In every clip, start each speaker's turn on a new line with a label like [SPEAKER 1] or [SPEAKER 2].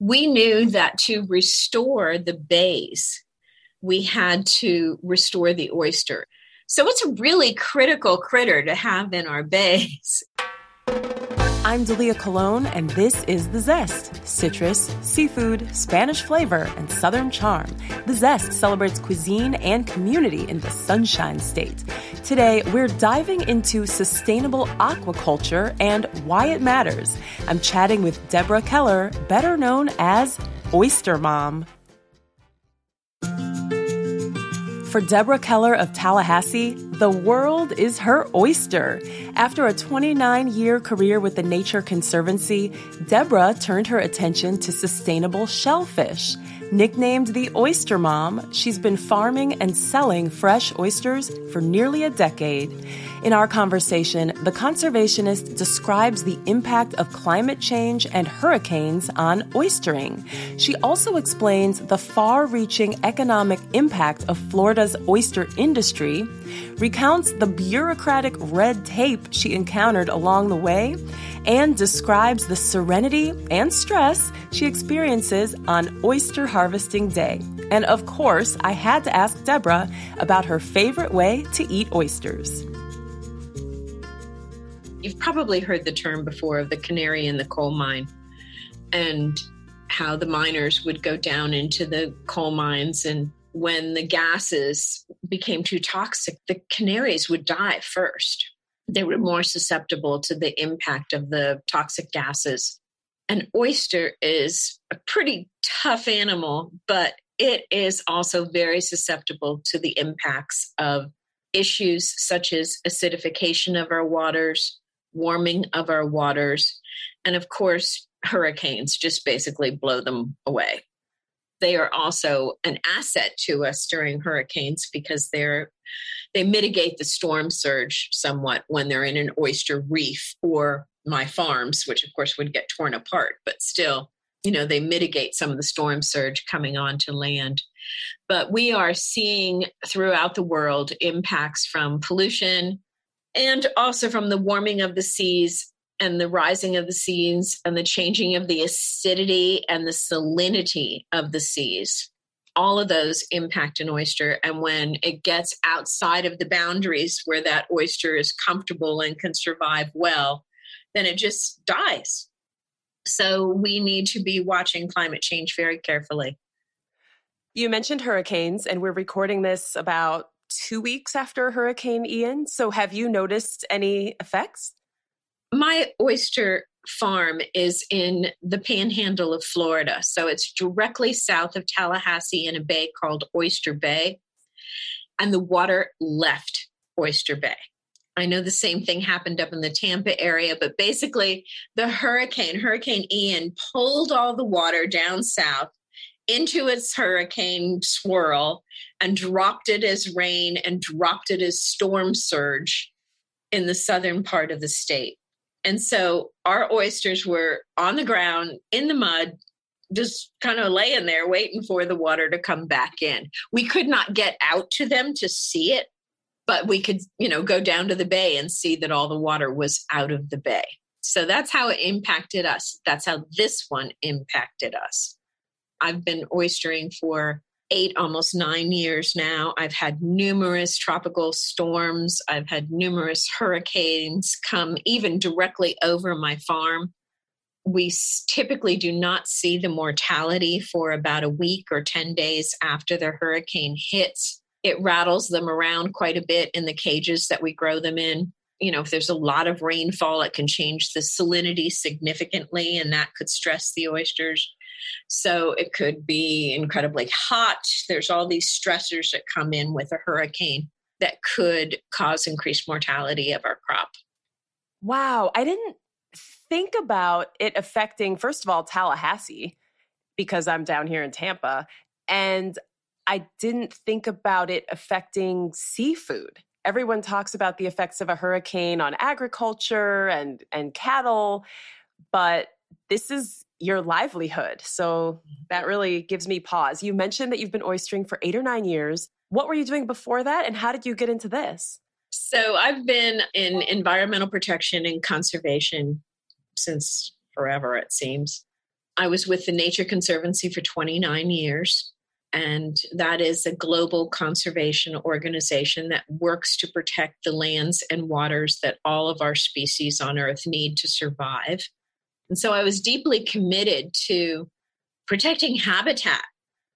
[SPEAKER 1] we knew that to restore the bays, we had to restore the oyster. So it's a really critical critter to have in our bays.
[SPEAKER 2] I'm Dalia Colon, and this is The Zest citrus, seafood, Spanish flavor, and Southern charm. The Zest celebrates cuisine and community in the Sunshine State. Today, we're diving into sustainable aquaculture and why it matters. I'm chatting with Deborah Keller, better known as Oyster Mom. For Deborah Keller of Tallahassee, the world is her oyster. After a 29 year career with the Nature Conservancy, Deborah turned her attention to sustainable shellfish. Nicknamed the Oyster Mom, she's been farming and selling fresh oysters for nearly a decade. In our conversation, the conservationist describes the impact of climate change and hurricanes on oystering. She also explains the far reaching economic impact of Florida's oyster industry, recounts the bureaucratic red tape she encountered along the way, and describes the serenity and stress she experiences on oyster harvesting day. And of course, I had to ask Deborah about her favorite way to eat oysters.
[SPEAKER 1] You've probably heard the term before of the canary in the coal mine and how the miners would go down into the coal mines and when the gases became too toxic, the canaries would die first they were more susceptible to the impact of the toxic gases. An oyster is a pretty tough animal, but it is also very susceptible to the impacts of issues such as acidification of our waters, warming of our waters, and of course, hurricanes just basically blow them away. They are also an asset to us during hurricanes because they're they mitigate the storm surge somewhat when they're in an oyster reef or my farms, which of course would get torn apart, but still, you know, they mitigate some of the storm surge coming onto land. But we are seeing throughout the world impacts from pollution and also from the warming of the seas and the rising of the seas and the changing of the acidity and the salinity of the seas all of those impact an oyster. And when it gets outside of the boundaries where that oyster is comfortable and can survive well, then it just dies. So we need to be watching climate change very carefully.
[SPEAKER 2] You mentioned hurricanes, and we're recording this about two weeks after Hurricane Ian. So have you noticed any effects?
[SPEAKER 1] My oyster farm is in the panhandle of Florida. So it's directly south of Tallahassee in a bay called Oyster Bay. And the water left Oyster Bay. I know the same thing happened up in the Tampa area, but basically, the hurricane, Hurricane Ian, pulled all the water down south into its hurricane swirl and dropped it as rain and dropped it as storm surge in the southern part of the state. And so our oysters were on the ground in the mud, just kind of laying there waiting for the water to come back in. We could not get out to them to see it, but we could, you know, go down to the bay and see that all the water was out of the bay. So that's how it impacted us. That's how this one impacted us. I've been oystering for eight, almost nine years now. I've had numerous tropical storms. I've had numerous hurricanes come even directly over my farm. We typically do not see the mortality for about a week or 10 days after the hurricane hits. It rattles them around quite a bit in the cages that we grow them in. You know, if there's a lot of rainfall, it can change the salinity significantly, and that could stress the oysters so it could be incredibly hot. There's all these stressors that come in with a hurricane that could cause increased mortality of our crop.
[SPEAKER 2] Wow. I didn't think about it affecting, first of all, Tallahassee, because I'm down here in Tampa. And I didn't think about it affecting seafood. Everyone talks about the effects of a hurricane on agriculture and, and cattle, but this is your livelihood. So that really gives me pause. You mentioned that you've been oystering for eight or nine years. What were you doing before that, and how did you get into this?
[SPEAKER 1] So I've been in environmental protection and conservation since forever, it seems. I was with the Nature Conservancy for 29 years. And that is a global conservation organization that works to protect the lands and waters that all of our species on Earth need to survive. And so I was deeply committed to protecting habitat.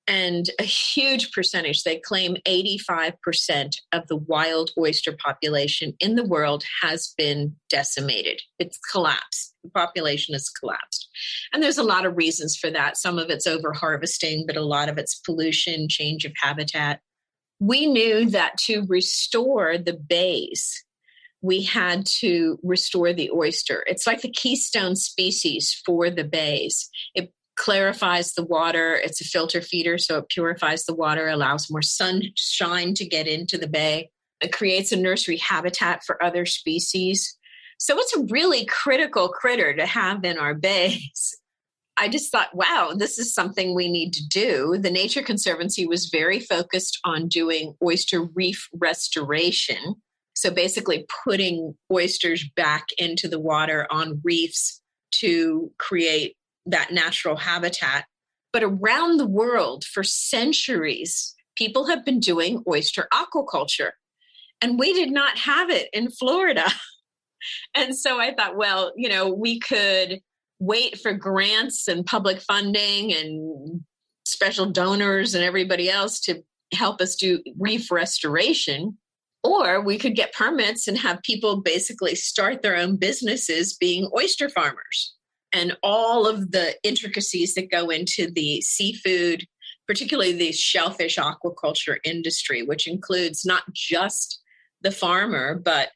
[SPEAKER 1] And a huge percentage they claim 85% of the wild oyster population in the world has been decimated. It's collapsed. The population has collapsed. And there's a lot of reasons for that. Some of it's over harvesting but a lot of it's pollution change of habitat. We knew that to restore the bays we had to restore the oyster. It's like the keystone species for the bays. It clarifies the water. It's a filter feeder, so it purifies the water, allows more sunshine to get into the bay. It creates a nursery habitat for other species. So it's a really critical critter to have in our bays. I just thought, wow, this is something we need to do. The Nature Conservancy was very focused on doing oyster reef restoration. So basically, putting oysters back into the water on reefs to create that natural habitat. But around the world for centuries, people have been doing oyster aquaculture. And we did not have it in Florida. and so I thought, well, you know, we could wait for grants and public funding and special donors and everybody else to help us do reef restoration. Or we could get permits and have people basically start their own businesses being oyster farmers. And all of the intricacies that go into the seafood, particularly the shellfish aquaculture industry, which includes not just the farmer, but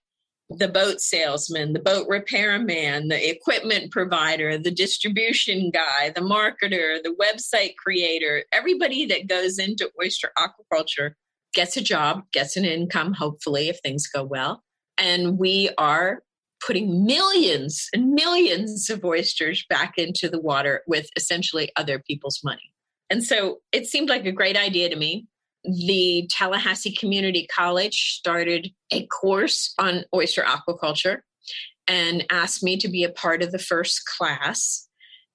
[SPEAKER 1] the boat salesman, the boat repairman, the equipment provider, the distribution guy, the marketer, the website creator, everybody that goes into oyster aquaculture gets a job, gets an income, hopefully, if things go well. And we are putting millions and millions of oysters back into the water with essentially other people's money. And so it seemed like a great idea to me. The Tallahassee Community College started a course on oyster aquaculture and asked me to be a part of the first class.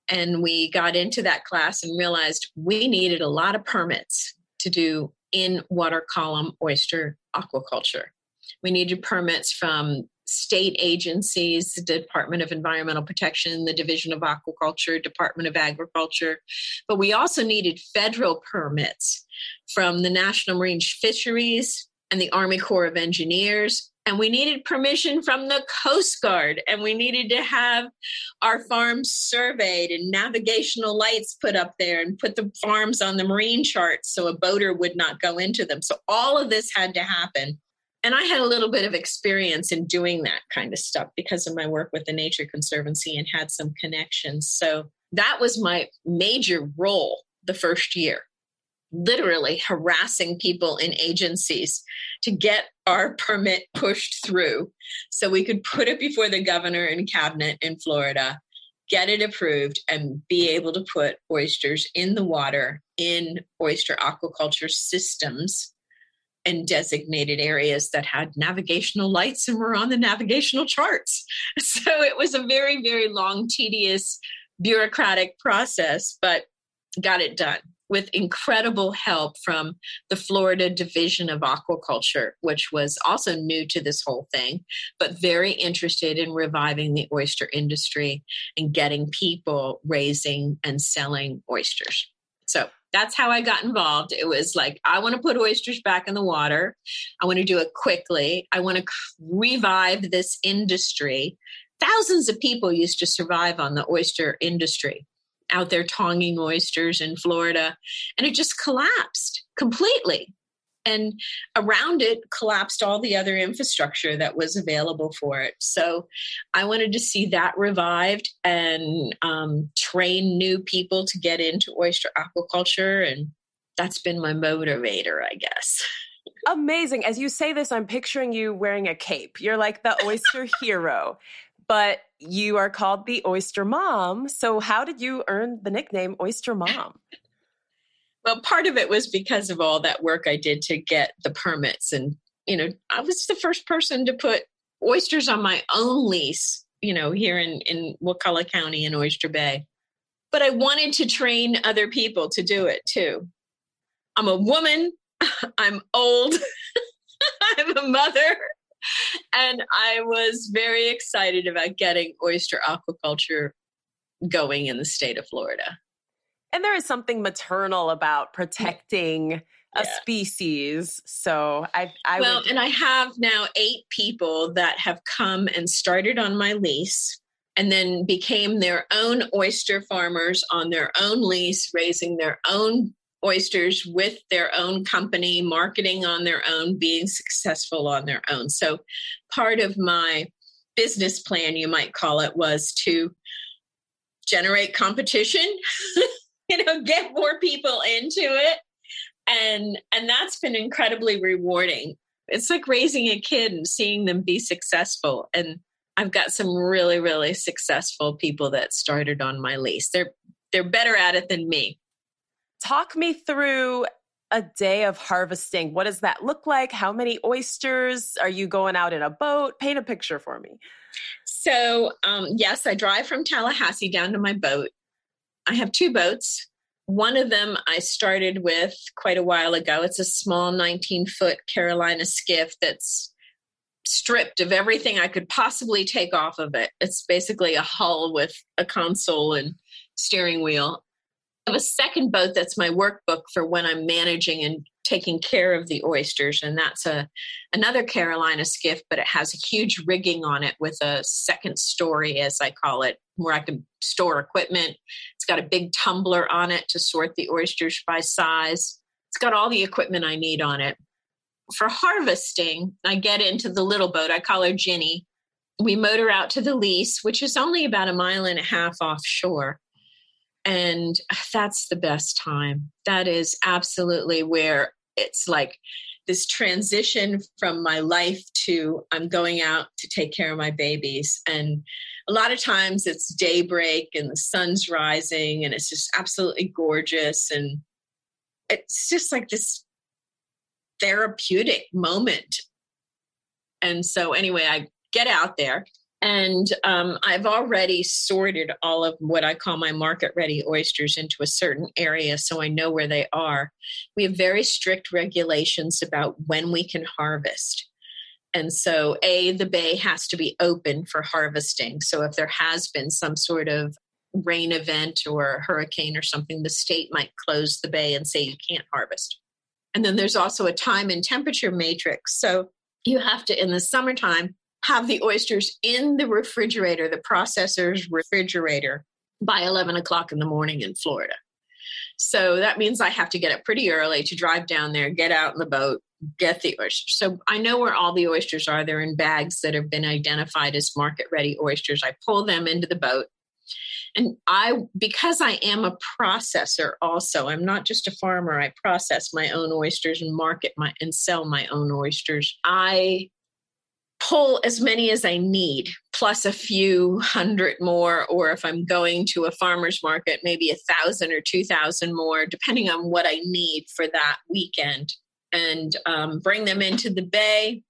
[SPEAKER 1] And we got into that class and realized we needed a lot of permits to do in water column oyster aquaculture. We needed permits from state agencies, the Department of Environmental Protection, the Division of Aquaculture, Department of Agriculture, but we also needed federal permits from the National Marine Fisheries and the Army Corps of Engineers. And we needed permission from the Coast Guard, and we needed to have our farms surveyed and navigational lights put up there and put the farms on the marine charts so a boater would not go into them. So, all of this had to happen and I had a little bit of experience in doing that kind of stuff because of my work with the Nature Conservancy and had some connections. So that was my major role the first year, literally harassing people in agencies to get our permit pushed through so we could put it before the governor and cabinet in Florida, get it approved, and be able to put oysters in the water in oyster aquaculture systems and designated areas that had navigational lights and were on the navigational charts. So it was a very, very long, tedious, bureaucratic process, but got it done with incredible help from the Florida Division of Aquaculture, which was also new to this whole thing, but very interested in reviving the oyster industry and getting people raising and selling oysters. So that's how I got involved. It was like, I want to put oysters back in the water. I want to do it quickly. I want to revive this industry. Thousands of people used to survive on the oyster industry out there tonging oysters in Florida, and it just collapsed completely and around it collapsed all the other infrastructure that was available for it. So I wanted to see that revived and um, train new people to get into oyster aquaculture. And that's been my motivator, I guess.
[SPEAKER 2] Amazing. As you say this, I'm picturing you wearing a cape. You're like the oyster hero, but you are called the oyster mom. So, how did you earn the nickname Oyster Mom?
[SPEAKER 1] Well, part of it was because of all that work I did to get the permits. And, you know, I was the first person to put oysters on my own lease, you know, here in, in Wakulla County in Oyster Bay. but I wanted to train other people to do it too. I'm a woman, I'm old, I'm a mother, and I was very excited about getting oyster aquaculture going in the state of Florida.
[SPEAKER 2] And there is something maternal about protecting a yeah. species. So I, I
[SPEAKER 1] well,
[SPEAKER 2] would...
[SPEAKER 1] and I have now eight people that have come and started on my lease and then became their own oyster farmers on their own lease, raising their own oysters with their own company, marketing on their own, being successful on their own. So part of my business plan, you might call it, was to generate competition, you know, get more people into it. And and that's been incredibly rewarding. It's like raising a kid and seeing them be successful. And I've got some really, really successful people that started on my lease. They're they're better at it than me.
[SPEAKER 2] Talk me through a day of harvesting. What does that look like? How many oysters? Are you going out in a boat? Paint a picture for me.
[SPEAKER 1] So, um, yes, I drive from Tallahassee down to my boat. I have two boats. One of them I started with quite a while ago. It's a small 19 foot Carolina skiff that's stripped of everything I could possibly take off of it. It's basically a hull with a console and steering wheel. Have a second boat that's my workbook for when I'm managing and taking care of the oysters, and that's a another Carolina skiff, but it has a huge rigging on it with a second story, as I call it, where I can store equipment. It's got a big tumbler on it to sort the oysters by size. It's got all the equipment I need on it for harvesting, I get into the little boat. I call her Ginny. We motor out to the lease, which is only about a mile and a half offshore. And that's the best time. That is absolutely where it's like this transition from my life to I'm going out to take care of my babies. And a lot of times it's daybreak and the sun's rising and it's just absolutely gorgeous. And it's just like this therapeutic moment. And so, anyway, I get out there and um, I've already sorted all of what I call my market ready oysters into a certain area so I know where they are. We have very strict regulations about when we can harvest. And so, A, the bay has to be open for harvesting. So, if there has been some sort of rain event or hurricane or something, the state might close the bay and say you can't harvest. And then there's also a time and temperature matrix. So you have to, in the summertime, have the oysters in the refrigerator, the processor's refrigerator, by 11 o'clock in the morning in Florida. So that means I have to get up pretty early to drive down there, get out in the boat, get the oysters. So I know where all the oysters are. They're in bags that have been identified as market ready oysters. I pull them into the boat and i because i am a processor also i'm not just a farmer i process my own oysters and market my and sell my own oysters i pull as many as i need plus a few hundred more or if i'm going to a farmer's market maybe a thousand or two thousand more depending on what i need for that weekend and um, bring them into the bay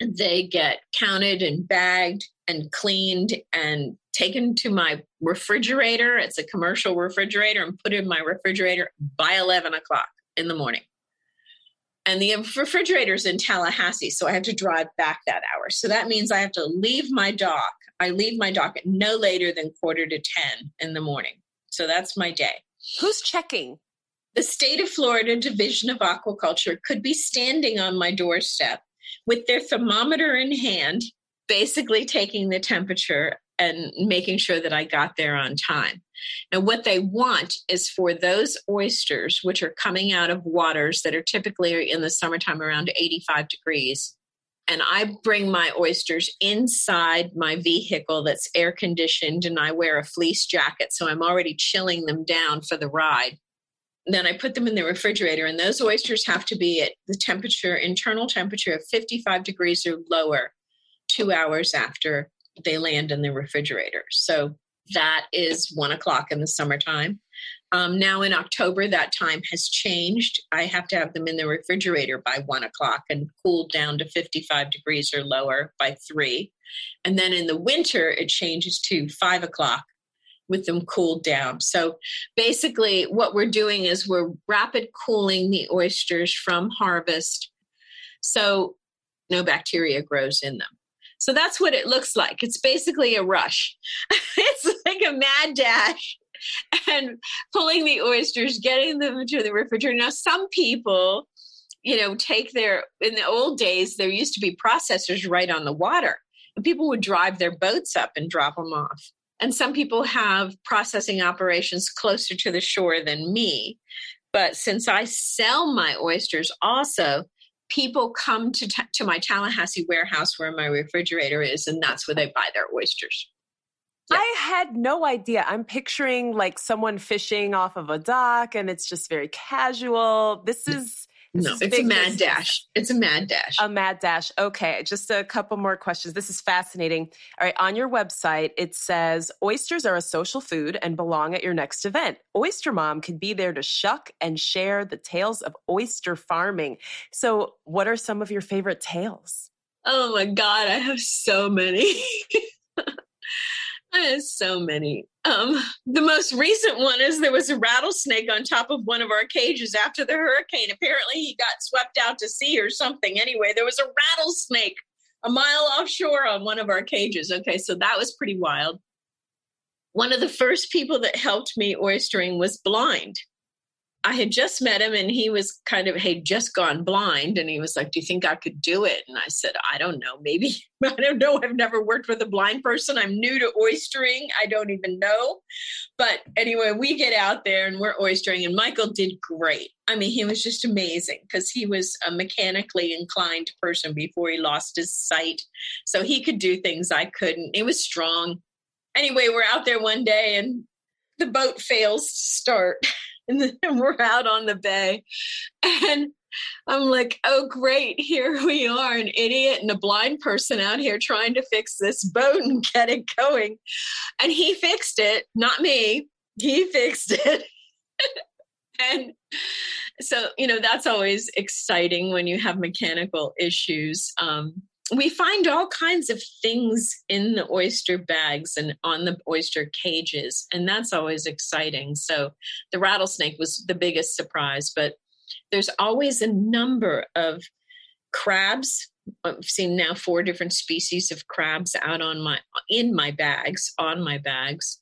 [SPEAKER 1] they get counted and bagged and cleaned and taken to my refrigerator. It's a commercial refrigerator and put in my refrigerator by 11 o'clock in the morning. And the refrigerator's in Tallahassee, so I have to drive back that hour. So that means I have to leave my dock. I leave my dock at no later than quarter to 10 in the morning. So that's my day.
[SPEAKER 2] Who's checking?
[SPEAKER 1] The state of Florida Division of Aquaculture could be standing on my doorstep with their thermometer in hand, basically taking the temperature and making sure that I got there on time. And what they want is for those oysters, which are coming out of waters that are typically in the summertime around 85 degrees. And I bring my oysters inside my vehicle that's air conditioned, and I wear a fleece jacket. So I'm already chilling them down for the ride. Then I put them in the refrigerator, and those oysters have to be at the temperature, internal temperature of 55 degrees or lower two hours after they land in the refrigerator. So that is one o'clock in the summertime. Um, now in October, that time has changed. I have to have them in the refrigerator by one o'clock and cooled down to 55 degrees or lower by three. And then in the winter, it changes to five o'clock with them cooled down. So basically, what we're doing is we're rapid cooling the oysters from harvest so no bacteria grows in them. So that's what it looks like. It's basically a rush. it's like a mad dash and pulling the oysters, getting them to the refrigerator. Now, some people, you know, take their, in the old days, there used to be processors right on the water, and people would drive their boats up and drop them off. And some people have processing operations closer to the shore than me. But since I sell my oysters also, people come to, t- to my Tallahassee warehouse where my refrigerator is, and that's where they buy their oysters.
[SPEAKER 2] Yeah. I had no idea. I'm picturing like someone fishing off of a dock and it's just very casual. This mm. is
[SPEAKER 1] no, it's a mad dash. It's a mad dash.
[SPEAKER 2] A mad dash. Okay, just a couple more questions. This is fascinating. All right, on your website, it says oysters are a social food and belong at your next event. Oyster Mom can be there to shuck and share the tales of oyster farming. So, what are some of your favorite tales?
[SPEAKER 1] Oh my God, I have so many. So many. Um, the most recent one is there was a rattlesnake on top of one of our cages after the hurricane. Apparently, he got swept out to sea or something. Anyway, there was a rattlesnake a mile offshore on one of our cages. Okay, so that was pretty wild. One of the first people that helped me oystering was blind. I had just met him and he was kind of had just gone blind and he was like, "Do you think I could do it?" And I said, "I don't know, maybe. I don't know. I've never worked with a blind person. I'm new to oystering. I don't even know." But anyway, we get out there and we're oystering and Michael did great. I mean, he was just amazing because he was a mechanically inclined person before he lost his sight. So he could do things I couldn't. It was strong. Anyway, we're out there one day and the boat fails to start. and then we're out on the bay. And i'm like oh great here we are an idiot and a blind person out here trying to fix this boat and get it going. And he fixed it not me he fixed it. And so you know that's always exciting when you have mechanical issues um, we find all kinds of things in the oyster bags and on the oyster cages, and that's always exciting. So the rattlesnake was the biggest surprise, but there's always a number of crabs. I've seen now four different species of crabs out on my in my bags, on my bags.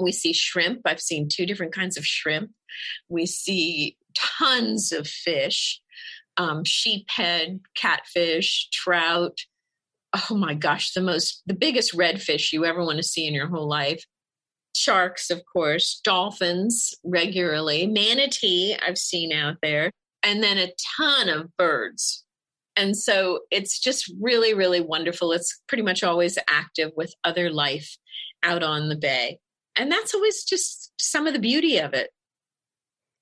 [SPEAKER 1] We see shrimp. I've seen two different kinds of shrimp. We see tons of fish um, sheephead, catfish, trout. Oh my gosh, the most, the biggest redfish you ever want to see in your whole life. Sharks, of course, dolphins regularly, manatee, I've seen out there, and then a ton of birds. And so it's just really, really wonderful. It's pretty much always active with other life out on the bay. And that's always just some of the beauty of it.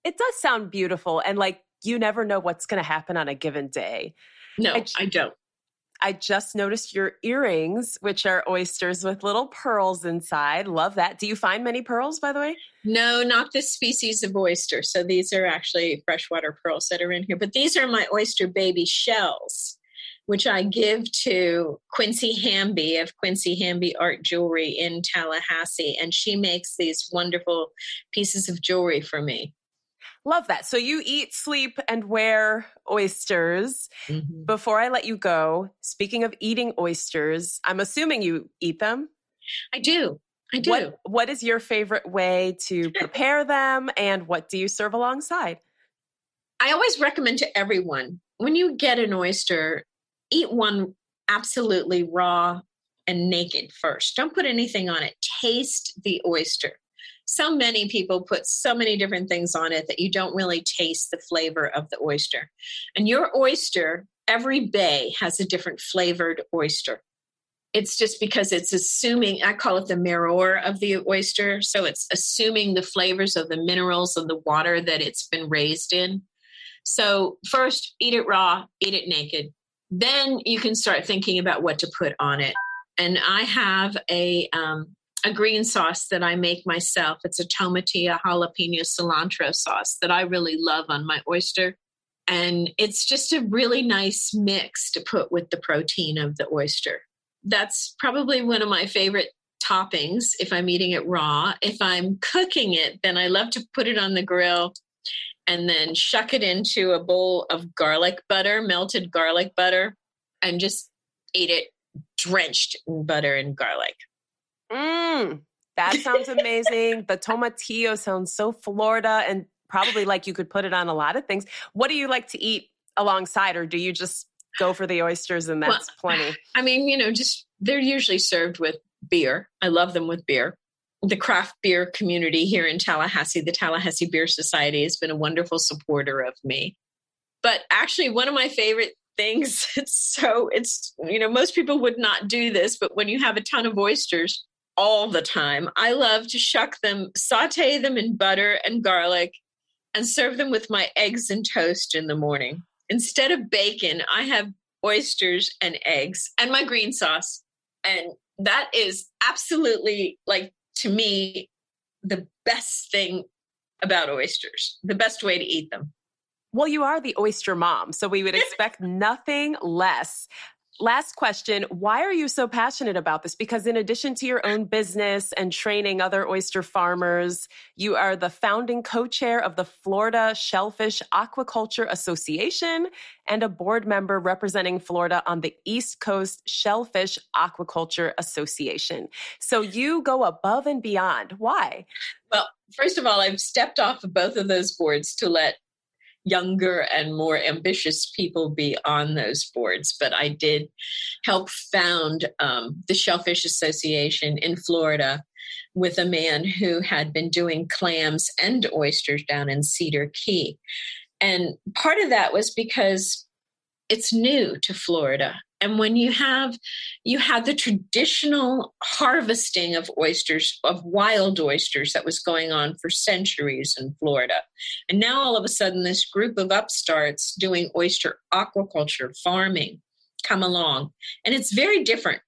[SPEAKER 2] It does sound beautiful. And like you never know what's going to happen on a given day.
[SPEAKER 1] No, I, I don't.
[SPEAKER 2] I just noticed your earrings, which are oysters with little pearls inside. Love that. Do you find many pearls, by the way?
[SPEAKER 1] No, not this species of oyster. So these are actually freshwater pearls that are in here. But these are my oyster baby shells, which I give to Quincy Hamby of Quincy Hamby Art Jewelry in Tallahassee. And she makes these wonderful pieces of jewelry for me.
[SPEAKER 2] Love that. So you eat, sleep, and wear oysters. Mm-hmm. Before I let you go, speaking of eating oysters, I'm assuming you eat them.
[SPEAKER 1] I do. I do.
[SPEAKER 2] What, what is your favorite way to prepare them and what do you serve alongside?
[SPEAKER 1] I always recommend to everyone when you get an oyster, eat one absolutely raw and naked first. Don't put anything on it. Taste the oyster so many people put so many different things on it that you don't really taste the flavor of the oyster. And your oyster, every bay has a different flavored oyster. It's just because it's assuming, I call it the merroir of the oyster. So it's assuming the flavors of the minerals of the water that it's been raised in. So, first, eat it raw, eat it naked. Then you can start thinking about what to put on it. And I have a um, a green sauce that I make myself. It's a tomatillo jalapeno cilantro sauce that I really love on my oyster. And it's just a really nice mix to put with the protein of the oyster. That's probably one of my favorite toppings if I'm eating it raw. If I'm cooking it, then I love to put it on the grill and then shuck it into a bowl of garlic butter, melted garlic butter, and just eat it drenched in butter and garlic.
[SPEAKER 2] Mmm, that sounds amazing. the tomatillo sounds so Florida and probably like you could put it on a lot of things. What do you like to eat alongside, or do you just go for the oysters and that's well, plenty?
[SPEAKER 1] I mean, you know, just they're usually served with beer. I love them with beer. The craft beer community here in Tallahassee, the Tallahassee Beer Society, has been a wonderful supporter of me. But actually, one of my favorite things, it's so, it's, you know, most people would not do this, but when you have a ton of oysters all the time, I love to shuck them, saute them in butter and garlic, and serve them with my eggs and toast in the morning. Instead of bacon, I have oysters and eggs and my green sauce. And that is absolutely like to me the best thing about oysters, the best way to eat them.
[SPEAKER 2] Well, you are the oyster mom, so we would expect nothing less. Last question Why are you so passionate about this? Because, in addition to your own business and training other oyster farmers, you are the founding co chair of the Florida Shellfish Aquaculture Association and a board member representing Florida on the East Coast Shellfish Aquaculture Association. So, you go above and beyond. Why?
[SPEAKER 1] Well, first of all, I've stepped off of both of those boards to let younger and more ambitious people be on those boards. But I did help found um, the Shellfish Association in Florida with a man who had been doing clams and oysters down in Cedar Key. And part of that was because it's new to Florida and when you have you had the traditional harvesting of oysters of wild oysters that was going on for centuries in florida. And now all of a sudden this group of upstarts doing oyster aquaculture farming come along. And it's very different.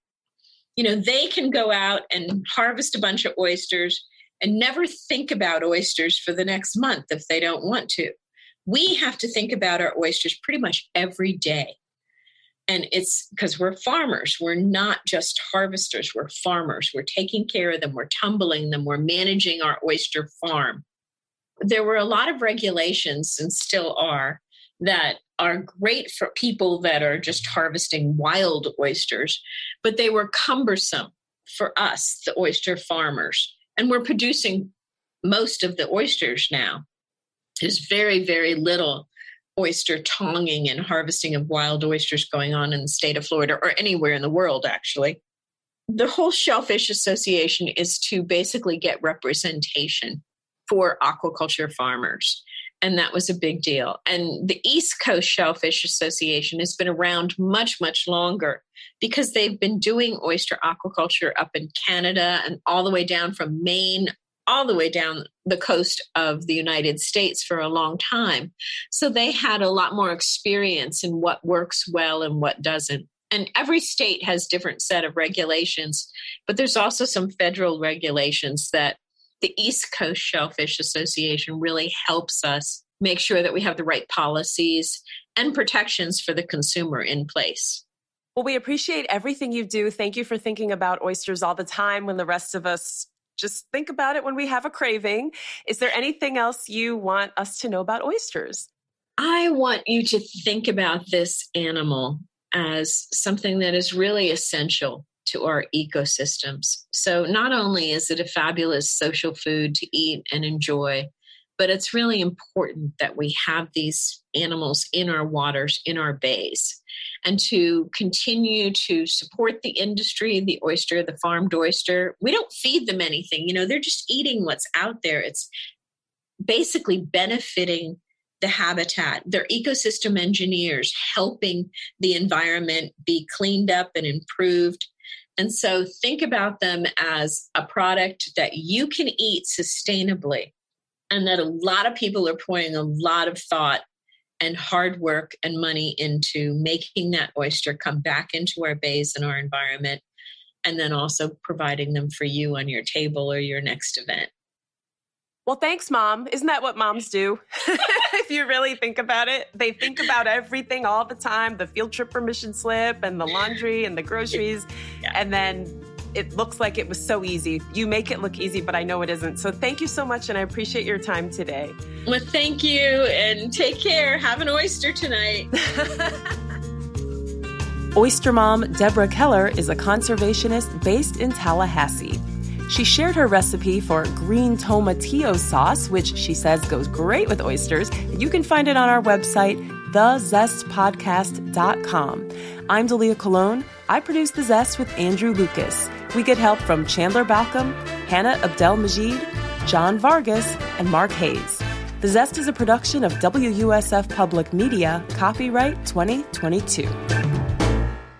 [SPEAKER 1] You know they can go out and harvest a bunch of oysters and never think about oysters for the next month if they don't want to. We have to think about our oysters pretty much every day and it's because we're farmers. We're not just harvesters. We're farmers. We're taking care of them. We're tumbling them. We're managing our oyster farm. There were a lot of regulations and still are that are great for people that are just harvesting wild oysters but they were cumbersome for us the oyster farmers. And we're producing most of the oysters now. There's very very little oyster tonging and harvesting of wild oysters going on in the state of Florida or anywhere in the world, actually. The whole Shellfish Association is to basically get representation for aquaculture farmers. And that was a big deal. And the East Coast Shellfish Association has been around much, much longer because they've been doing oyster aquaculture up in Canada and all the way down from Maine all the way down the coast of the United States for a long time. So they had a lot more experience in what works well and what doesn't. And every state has different set of regulations, but there's also some federal regulations that the East Coast Shellfish Association really helps us make sure that we have the right policies and protections for the consumer in place.
[SPEAKER 2] Well, we appreciate everything you do. Thank you for thinking about oysters all the time when the rest of us just think about it when we have a craving. Is there anything else you want us to know about oysters?
[SPEAKER 1] I want you to think about this animal as something that is really essential to our ecosystems. So, not only is it a fabulous social food to eat and enjoy, but it's really important that we have these animals in our waters, in our bays and to continue to support the industry, the oyster, the farmed oyster. We don't feed them anything, you know, they're just eating what's out there. It's basically benefiting the habitat. They're ecosystem engineers helping the environment be cleaned up and improved. And so think about them as a product that you can eat sustainably and that a lot of people are pouring a lot of thought and hard work and money into making that oyster come back into our bays and our environment, and then also providing them for you on your table or your next event.
[SPEAKER 2] Well, thanks, mom. Isn't that what moms do? if you really think about it, they think about everything all the time the field trip permission slip and the laundry and the groceries. Yeah. And then it looks like it was so easy. You make it look easy, but I know it isn't. So thank you so much, and I appreciate your time today.
[SPEAKER 1] Well, thank you, and take care. Have an oyster tonight.
[SPEAKER 2] Oyster mom Deborah Keller is a conservationist based in Tallahassee. She shared her recipe for green tomatillo sauce, which she says goes great with oysters. You can find it on our website, thezestpodcast.com. I'm Dalia Colon. I produce The Zest with Andrew Lucas. We get help from Chandler Balcom, Hannah Abdel Majid, John Vargas, and Mark Hayes. The Zest is a production of WUSF Public Media, copyright 2022.